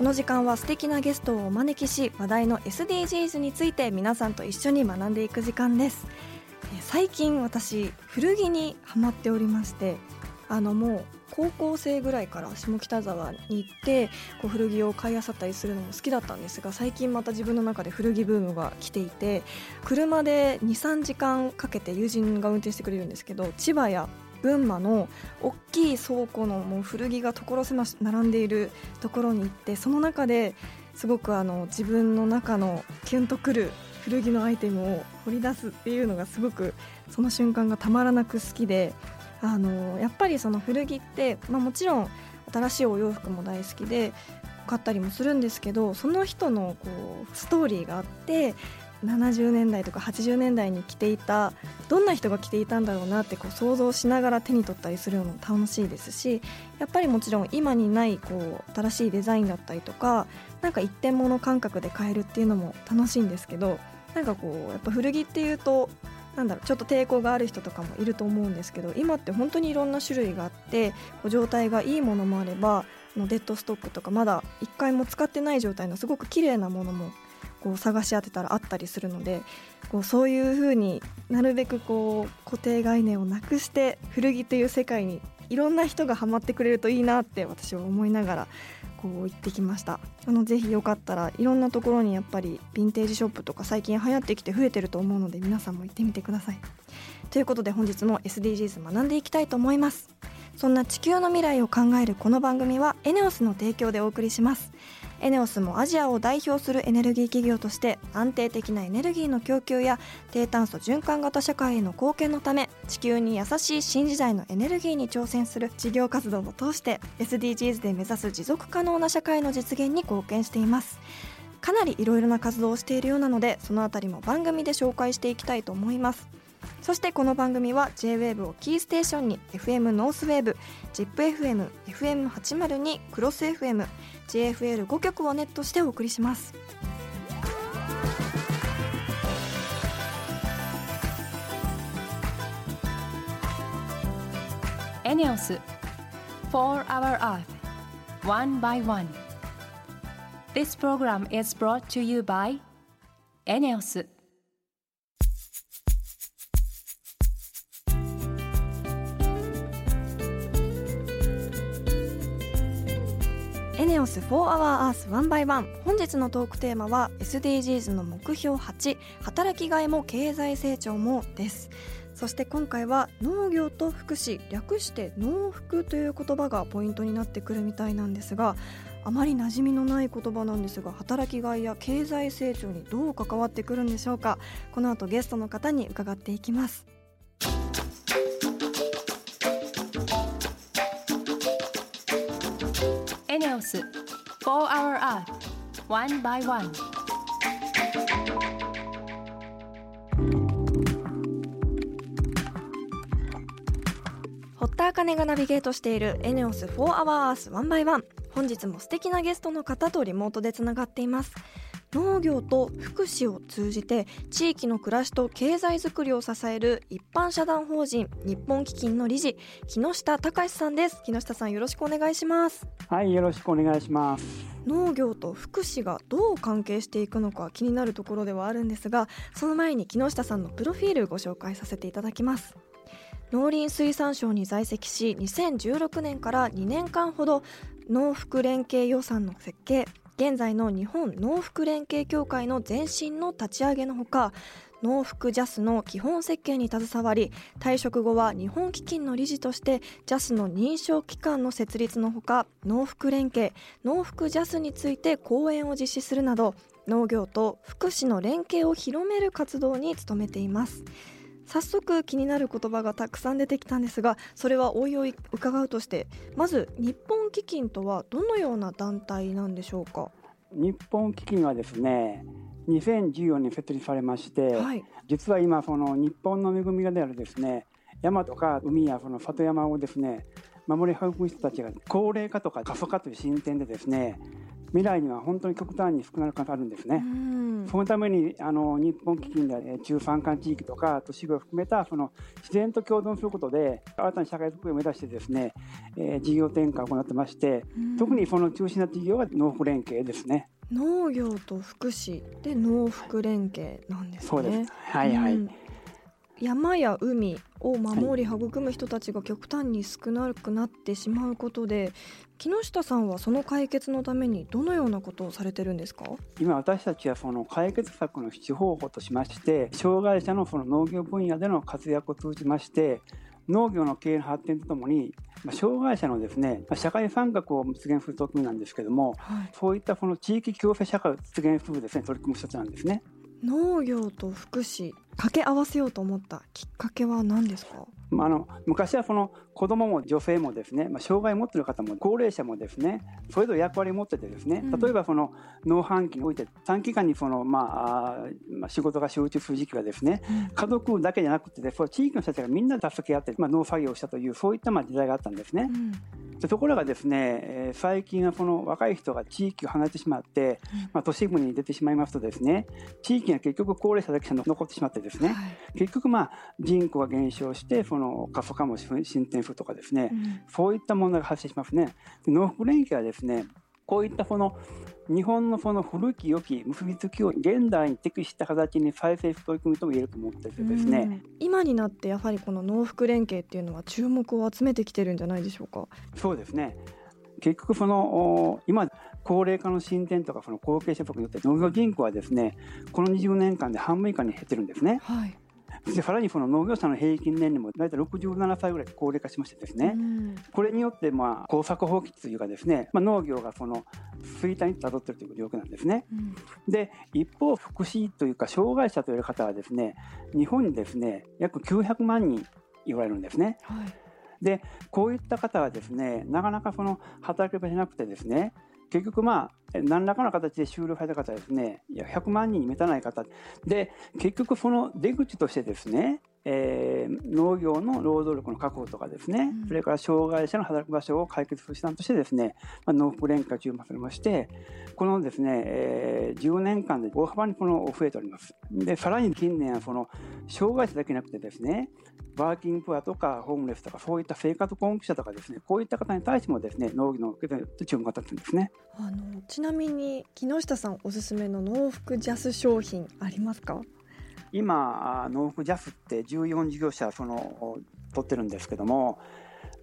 この時間は素敵なゲストをお招きし話題の SDGs について皆さんと一緒に学んでいく時間です。最近私古着にハマっておりましてあのもう高校生ぐらいから下北沢に行ってこう古着を買い漁ったりするのも好きだったんですが最近また自分の中で古着ブームが来ていて車で23時間かけて友人が運転してくれるんですけど千葉や群馬の大きい倉庫のもう古着が所狭し並んでいるところに行ってその中ですごくあの自分の中のキュンとくる古着のアイテムを掘り出すっていうのがすごくその瞬間がたまらなく好きであのやっぱりその古着って、まあ、もちろん新しいお洋服も大好きで買ったりもするんですけどその人のこうストーリーがあって70年代とか80年代に着ていたどんな人が着ていたんだろうなってこう想像しながら手に取ったりするのも楽しいですしやっぱりもちろん今にないこう新しいデザインだったりとかなんか一点物感覚で買えるっていうのも楽しいんですけどなんかこうやっぱ古着っていうとなんだろうちょっと抵抗がある人とかもいると思うんですけど今って本当にいろんな種類があってこう状態がいいものもあればのデッドストックとかまだ1回も使ってない状態のすごく綺麗なものもこう探し当てたらあったりするのでこうそういうふうになるべくこう固定概念をなくして古着という世界にいろんな人がハマってくれるといいなって私は思いながらこう行ってきました。あのぜひよかったらいろんなところにやっぱりヴィンテージショップとか最近流行ってきて増えてると思うので皆さんも行ってみてください。ということで本日も SDGs 学んでいきたいと思います。そんな地球の未来を考えるこの番組はエネオスの提供でお送りします。エネオスもアジアを代表するエネルギー企業として安定的なエネルギーの供給や低炭素循環型社会への貢献のため地球に優しい新時代のエネルギーに挑戦する事業活動を通して SDGs で目指す持続可能な社会の実現に貢献しています。かなりいろいろな活動をしているようなのでそのあたりも番組で紹介していきたいと思います。そしてこの番組は JWAVE をキーステーションに FM ノースウェーブ ZIPFM、FM802、クロス FM、JFL5 曲をネットしてお送りします。エネオス4 Hour Earth One by One This program is brought to you by エネオスネオス4 Hour Earth 1 by 1本日のトークテーマは SDGs の目標8働きがいも経済成長もです。そして今回は農業と福祉略して農福という言葉がポイントになってくるみたいなんですがあまり馴染みのない言葉なんですが働きがいや経済成長にどう関わってくるんでしょうか。この後ゲストの方に伺っていきます。Hour Earth One by One. 堀田茜がナビゲートしているエネオス4 Hour Earth 1 by 1本日も素敵なゲストの方とリモートでつながっています。農業と福祉を通じて地域の暮らしと経済づくりを支える一般社団法人日本基金の理事木下隆さんです。木下さんよろしくお願いします。はい、よろしくお願いします。農業と福祉がどう関係していくのか気になるところではあるんですがその前に木下さんのプロフィールご紹介させていただきます。農林水産省に在籍し2016年から2年間ほど農福連携予算の設計現在の日本農福連携協会の前身の立ち上げのほか農福ジャスの基本設計に携わり退職後は日本基金の理事としてジャスの認証機関の設立のほか農福連携農福ジャスについて講演を実施するなど農業と福祉の連携を広める活動に努めています。早速気になる言葉がたくさん出てきたんですがそれはおいおい伺うとしてまず日本基金とはどのような団体なんでしょうか？日本基金はですね2014年設立されまして、はい、実は今その日本の恵みがであるですね山とか海やその里山をですね守り育む人たちが高齢化とか過疎化という進展でですね未来には本当に極端に少なくなるんですね。そのためにあの日本基金で中山間地域とか都市部を含めたその自然と共存することで新たな社会づくりを目指してですね、えー、事業転換を行ってまして、特にその中心な事業は農福連携ですね。農業と福祉で農福連携なんですね。そうですはいはい、うん山や海を守り育む人たちが極端に少なくなってしまうことで木下さんはその解決のためにどのようなことをされてるんですか？今私たちはその解決策の必方法としまして障害者のその農業分野での活躍を通じまして農業の経営の発展とともに障害者のですね社会参画を実現する取り組みなんですけども、はい、そういったこの地域共生社会を実現するですね取り組み一つなんですね。農業と福祉掛け合わせようと思ったきっかけは何ですか？あの昔はその子どもも女性もですね、まあ、障害を持っている方も高齢者もですねそれぞれ役割を持っててですね、例えばその農繁期において短期間にその、まあ、まあ、仕事が集中する時期はですね、うん、家族だけじゃなくて、ね、そ地域の人たちがみんな助け合って、まあ、農作業をしたというそういったまあ時代があったんですね。うん、ところがですね、えー、最近はこの若い人が地域を離れてしまって、まあ、都市部に出てしまいますとですね地域が結局高齢者だけが残ってしまってですね、はい、結局まあ人口が減少してその過疎化も進展するとかですね、うん、そういった問題が発生しますね。農福連携はですねこういったその日本のその古き良き結びつきを現代に適した形に再生する取り組みとも言えると思っててですね、今になってやはりこの農福連携っていうのは注目を集めてきてるんじゃないでしょうか？そうですね。結局その今高齢化の進展とかその後継者族によって農業人口はですねこの20年間で半分以下に減ってるんですね。はいでさらにその農業者の平均年齢も大体67歳ぐらい高齢化しましてですね、うん、これによってまあ耕作放棄というかですね、まあ、農業がその衰退にたどっているという状況なんですね。うん、で一方福祉というか障害者という方はですね日本にですね約900万人言われるんですね。はいでこういった方はですねなかなかその働き場じゃなくてですね結局まあ何らかの形で終了された方ですね。いや100万人に満たない方。で結局その出口としてですねえー、農業の労働力の確保とかですね、うん、それから障害者の働く場所を解決する手段としてですね、まあ、農福連携注目されましてこのですね、えー、10年間で大幅にこの増えております。でさらに近年はその障害者だけなくてですねワーキングプアとかホームレスとかそういった生活困窮者とかですねこういった方に対してもですね農業の注目が立つんですね。あのちなみに木下さんおすすめの農福ジャス商品ありますか？今農福ジャスって14事業者その取ってるんですけども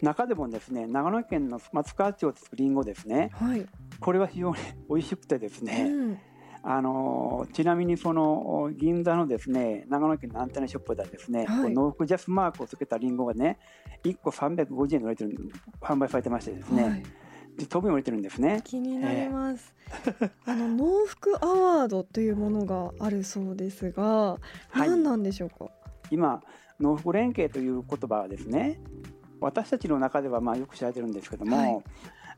中でもですね長野県の松川町で作るりんごですね、はい、これは非常に美味しくてですね、うん。あのちなみにその銀座のですね長野県のアンテナショップではですね、はい、農福ジャスマークをつけたりんごがね1個350円で売れてる販売されてましてですね、はい。で飛び降りてるんですね。気になります。えー、あの農福アワードというものがあるそうですが、はい、何なんでしょうか？今農福連携という言葉はですね、私たちの中ではまあよく知られてるんですけども、はい、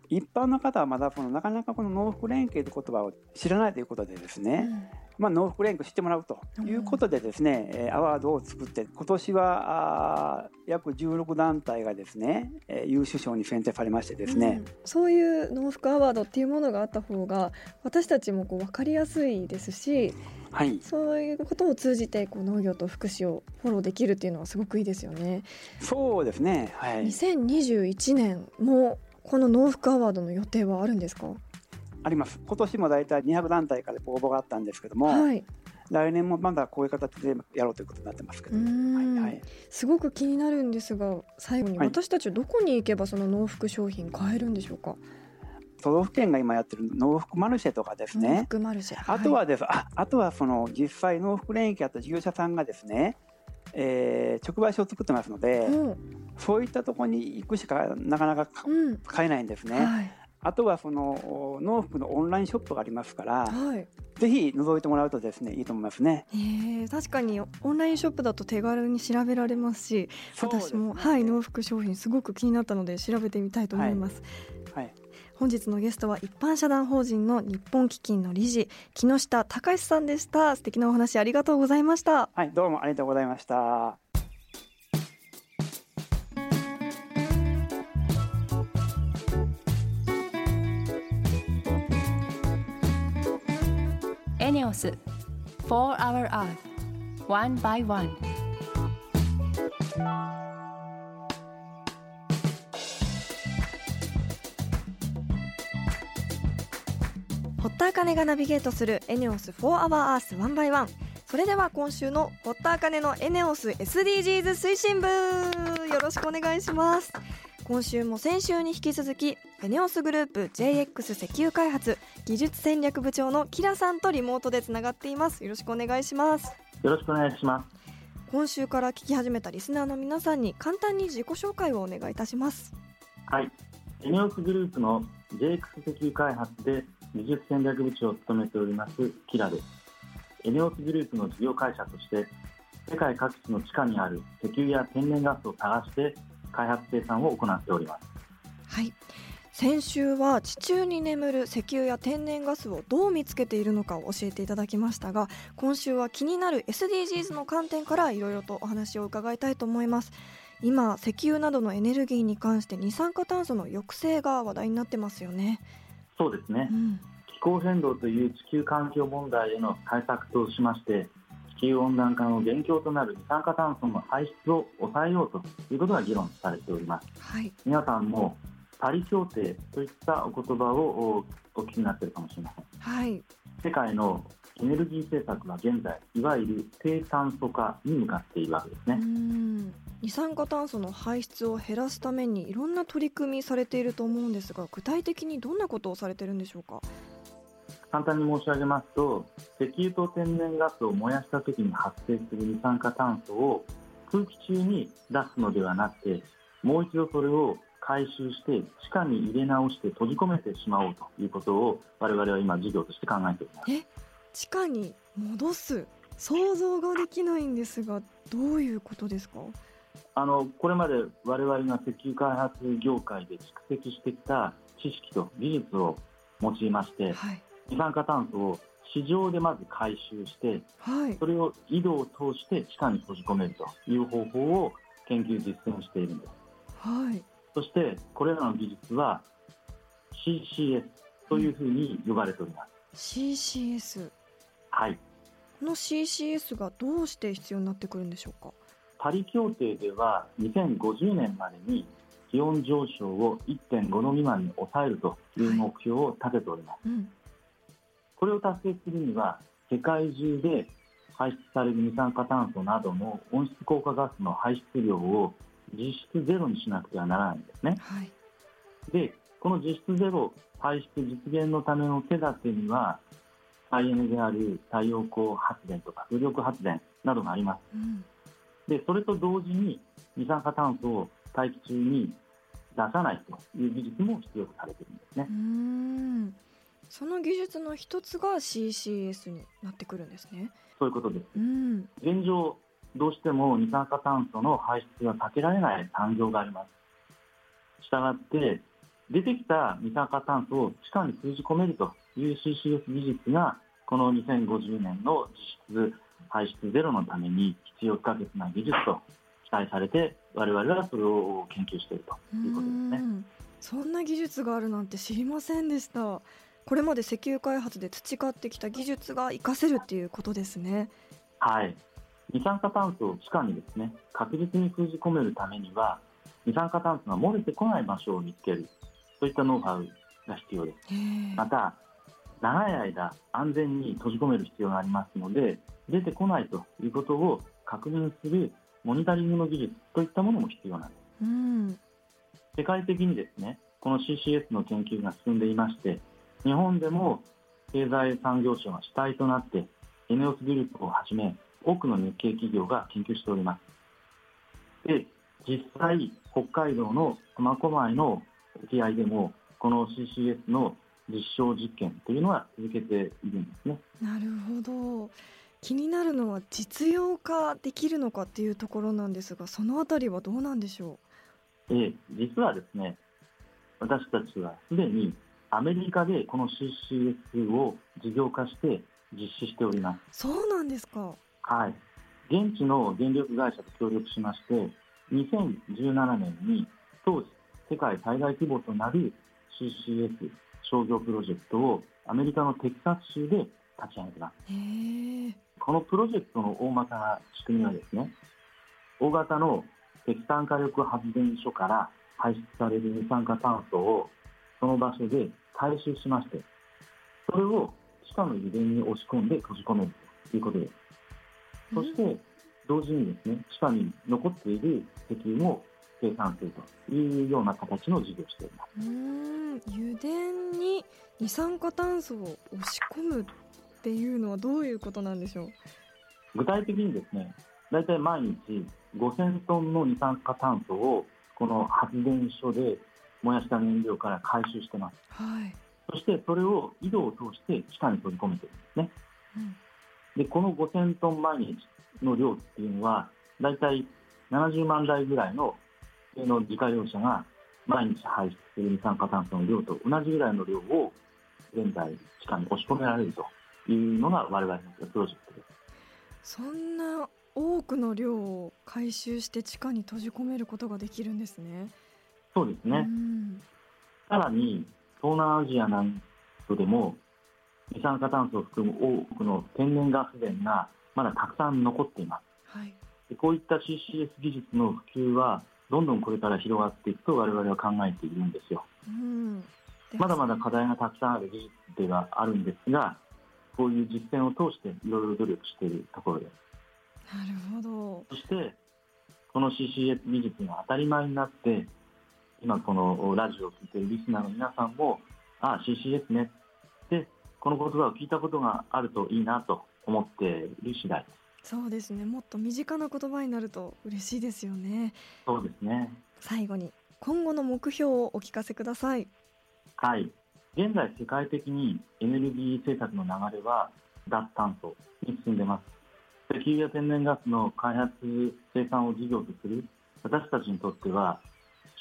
一般の方はまだこのなかなかこの農福連携という言葉を知らないということでですね、うん、まあ、農福連携知ってもらうということでですね、うん、アワードを作って今年はあ約16団体がですね優秀賞に選定されましてですね、うん、そういう農福アワードっていうものがあった方が私たちもこう分かりやすいですしはい、そういうことを通じてこう農業と福祉をフォローできるっていうのはすごくいいですよね。そうですね。はい。2021年もこの農福アワードの予定はあるんですか？あります。今年も大体200団体から応募があったんですけども、はい、来年もまだこういう形でやろうということになってますけど、はいはい、すごく気になるんですが最後に私たちはどこに行けばその農福商品買えるんでしょうか、都道府県が今やってる農福マルシェとかですね。あとはです、ああとはその実際農福連携あった事業者さんがですねえー、直売所を作ってますので、うん、そういったところに行くしかなかなか、うん、買えないんですね。はい、あとはその農福のオンラインショップがありますから、はい、ぜひ覗いてもらうとですねいいと思いますね。え確かにオンラインショップだと手軽に調べられますし、私もはい農福商品すごく気になったので調べてみたいと思います。はい、はい本日のゲストは一般社団法人の日本基金の理事木下隆さんでした。素敵なお話ありがとうございました。はいどうもありがとうございました。エネオス For Our Earth One by One 堀田茜がナビゲートするエネオス4 Hour Earth One by One それでは今週の堀田茜のエネオス SDGs 推進部よろしくお願いします。今週も先週に引き続きエネオスグループ JX 石油開発技術戦略部長のキラさんとリモートでつながっています。よろしくお願いします。よろしくお願いします。今週から聞き始めたリスナーの皆さんに簡単に自己紹介をお願いいたします。はい。エネオスグループの JX 石油開発で技術戦略部長を務めておりますキラです。エネオスグループの事業会社として世界各地の地下にある石油や天然ガスを探して開発生産を行っております。はい。先週は地中に眠る石油や天然ガスをどう見つけているのかを教えていただきましたが今週は気になる SDGs の観点からいろいろとお話を伺いたいと思います。今石油などのエネルギーに関して二酸化炭素の抑制が話題になってますよね。そうですね、うん、気候変動という地球環境問題への対策としまして地球温暖化の元凶となる二酸化炭素の排出を抑えようということが議論されております、はい、皆さんもパリ協定といったお言葉をお聞きになっているかもしれません、はい、世界のエネルギー政策は現在いわゆる低炭素化に向かっているわけですね二酸化炭素の排出を減らすためにいろんな取り組みされていると思うんですが具体的にどんなことをされてるんでしょうか？簡単に申し上げますと石油と天然ガスを燃やした時に発生する二酸化炭素を空気中に出すのではなくてもう一度それを回収して地下に入れ直して閉じ込めてしまおうということを我々は今事業として考えております。え地下に戻す想像ができないんですがどういうことですか？あのこれまで我々が石油開発業界で蓄積してきた知識と技術を用いまして、はい、二酸化炭素を市場でまず回収して、はい、それを井戸を通して地下に閉じ込めるという方法を研究実践しているんです。はい、そしてこれらの技術は CCS というふうに呼ばれております。CCS はい。この CCS がどうして必要になってくるんでしょうか？パリ協定では2050年までに気温上昇を1.5度未満に抑えるという目標を立てております、はいうん、これを達成するには世界中で排出される二酸化炭素などの温室効果ガスの排出量を実質ゼロにしなくてはならないんですね。はい、でこの実質ゼロ排出実現のための手立てには再エネである太陽光発電とか風力発電などがあります。うん、でそれと同時に二酸化炭素を大気中に出さないという技術も必要とされているんですね。うんその技術の一つが CCS になってくるんですね。そういうことです。うん、現状どうしても二酸化炭素の排出が避けられない産業があります。したがって、出てきた二酸化炭素を地下に封じ込めるという CCS 技術が、この2050年の実質排出ゼロのために必要不可欠な技術と期待されて、我々はそれを研究しているということですね。そんな技術があるなんて知りませんでした。これまで石油開発で培ってきた技術が活かせるっていうことですね。はい。二酸化炭素を地下にですね確実に封じ込めるためには二酸化炭素が漏れてこない場所を見つけるそういったノウハウが必要ですまた長い間安全に閉じ込める必要がありますので出てこないということを確認するモニタリングの技術といったものも必要なんです、うん、世界的にですねこの CCS の研究が進んでいまして日本でも経済産業省が主体となって ENEOS グループをはじめ多くの日系企業が研究しております。で、実際、北海道の苫小牧の沖合でも、この CCS の実証実験というのは続けているんですね。なるほど。気になるのは実用化できるのかっていうところなんですが、そのあたりはどうなんでしょう？ええ、実はですね、私たちはすでにアメリカでこの CCS を事業化して実施しております。そうなんですか。はい。現地の電力会社と協力しまして、2017年に当時世界最大規模となる CCS 商業プロジェクトをアメリカのテキサス州で立ち上げてます。このプロジェクトの大まかな仕組みはですね、大型の石炭火力発電所から排出される二酸化炭素をその場所で回収しまして、それを地下の油田に押し込んで閉じ込めるということです。そして、同時にですね、地下に残っている石油も生産するというような形の事業をしています。うん油田に二酸化炭素を押し込むっていうのはどういうことなんでしょう？具体的にですね、大体毎日5000トンの二酸化炭素をこの発電所で燃やした燃料から回収してます。はい、そしてそれを井戸を通して地下に取り込めてるんですね。うん、でこの5000トン毎日の量っていうのは大体70万台ぐらいのの自家用車が毎日排出する二酸化炭素の量と同じぐらいの量を現在地下に押し込められるというのが我々のプロジェクトです。そんな多くの量を回収して地下に閉じ込めることができるんですね。そうですね。さらに東南アジアなんかでも二酸化炭素を含む多くの天然ガス田がまだたくさん残っています。はい、こういった CCS 技術の普及はどんどんこれから広がっていくと我々は考えているんですよ。うんまだまだ課題がたくさんある技術ではあるんですが、こういう実践を通していろいろ努力しているところです。なるほど。そして、この CCS 技術が当たり前になって、今このラジオを聴いているリスナーの皆さんも、ああ、CCS ねってこの言葉を聞いたことがあるといいなと思っている次第です。そうですねもっと身近な言葉になると嬉しいですよねそうですね最後に今後の目標をお聞かせくださいはい現在世界的にエネルギー政策の流れは脱炭素に進んでます。石油や天然ガスの開発生産を事業とする私たちにとっては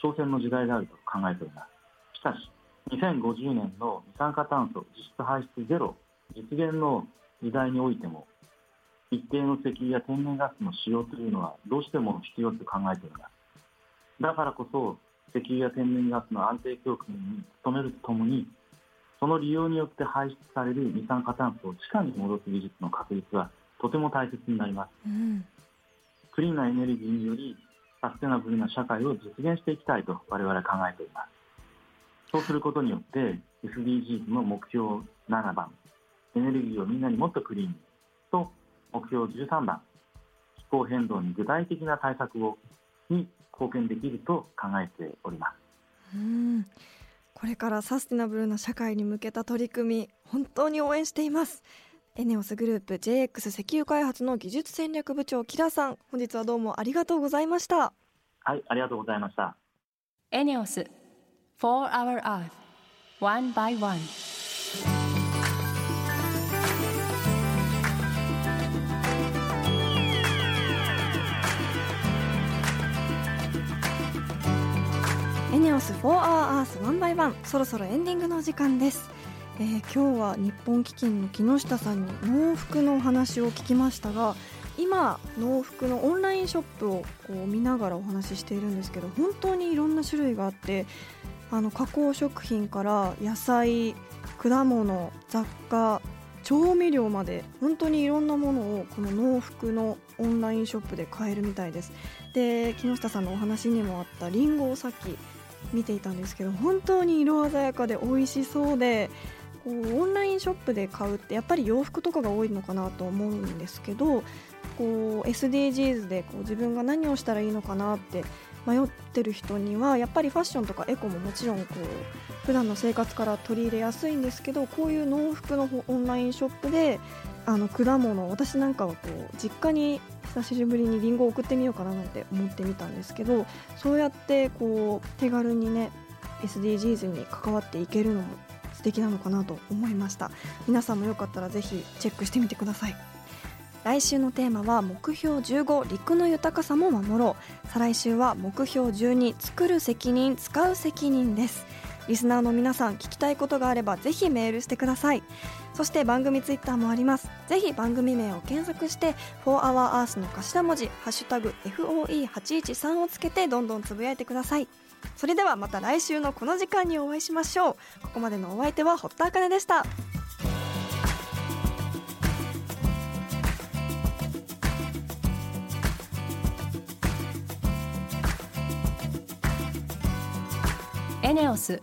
挑戦の時代であると考えております。しかし2050年の二酸化炭素実質排出ゼロ実現の時代においても一定の石油や天然ガスの使用というのはどうしても必要と考えております。だからこそ石油や天然ガスの安定供給に努めるとともにその利用によって排出される二酸化炭素を地下に戻す技術の確立はとても大切になります、うん、クリーンなエネルギーによりサステナブルな社会を実現していきたいと我々は考えております。そうすることによって SDGs の目標7番エネルギーをみんなにもっとクリーンにと目標13番気候変動に具体的な対策をに貢献できると考えております。うんこれからサステナブルな社会に向けた取り組み本当に応援しています。エネオスグループ JX 石油開発の技術戦略部長キラさん本日はどうもありがとうございました。はいありがとうございました。エネオス For Our Earth. One by One. ネオス4 Hour Earth 1 by 1そろそろエンディングの時間です、えー、今日は日本基金の木下さんに農服のお話を聞きましたが今農服のオンラインショップをこう見ながらお話ししているんですけど本当にいろんな種類があってあの加工食品から野菜果物雑貨調味料まで本当にいろんなものをこの農服のオンラインショップで買えるみたいです。で木下さんのお話にもあったりんごをさっき見ていたんですけど本当に色鮮やかで美味しそうでこうオンラインショップで買うってやっぱり洋服とかが多いのかなと思うんですけどこう SDGs でこう自分が何をしたらいいのかなって迷ってる人にはやっぱりファッションとかエコももちろんこう普段の生活から取り入れやすいんですけどこういう農服のオンラインショップであの果物私なんかはこう実家に久しぶりにりんごを送ってみようかななんて思ってみたんですけどそうやってこう手軽にね SDGs に関わっていけるのも素敵なのかなと思いました。皆さんもよかったらぜひチェックしてみてください。来週のテーマは目標15陸の豊かさも守ろう。再来週は目標12作る責任使う責任です。リスナーの皆さん聞きたいことがあればぜひメールしてください。そして番組ツイッターもあります。ぜひ番組名を検索して「4HourEarth」の頭文字「ハッシュタグ #FOE813」をつけてどんどんつぶやいてください。それではまた来週のこの時間にお会いしましょう。ここまでのお相手は堀田茜でした。エネオス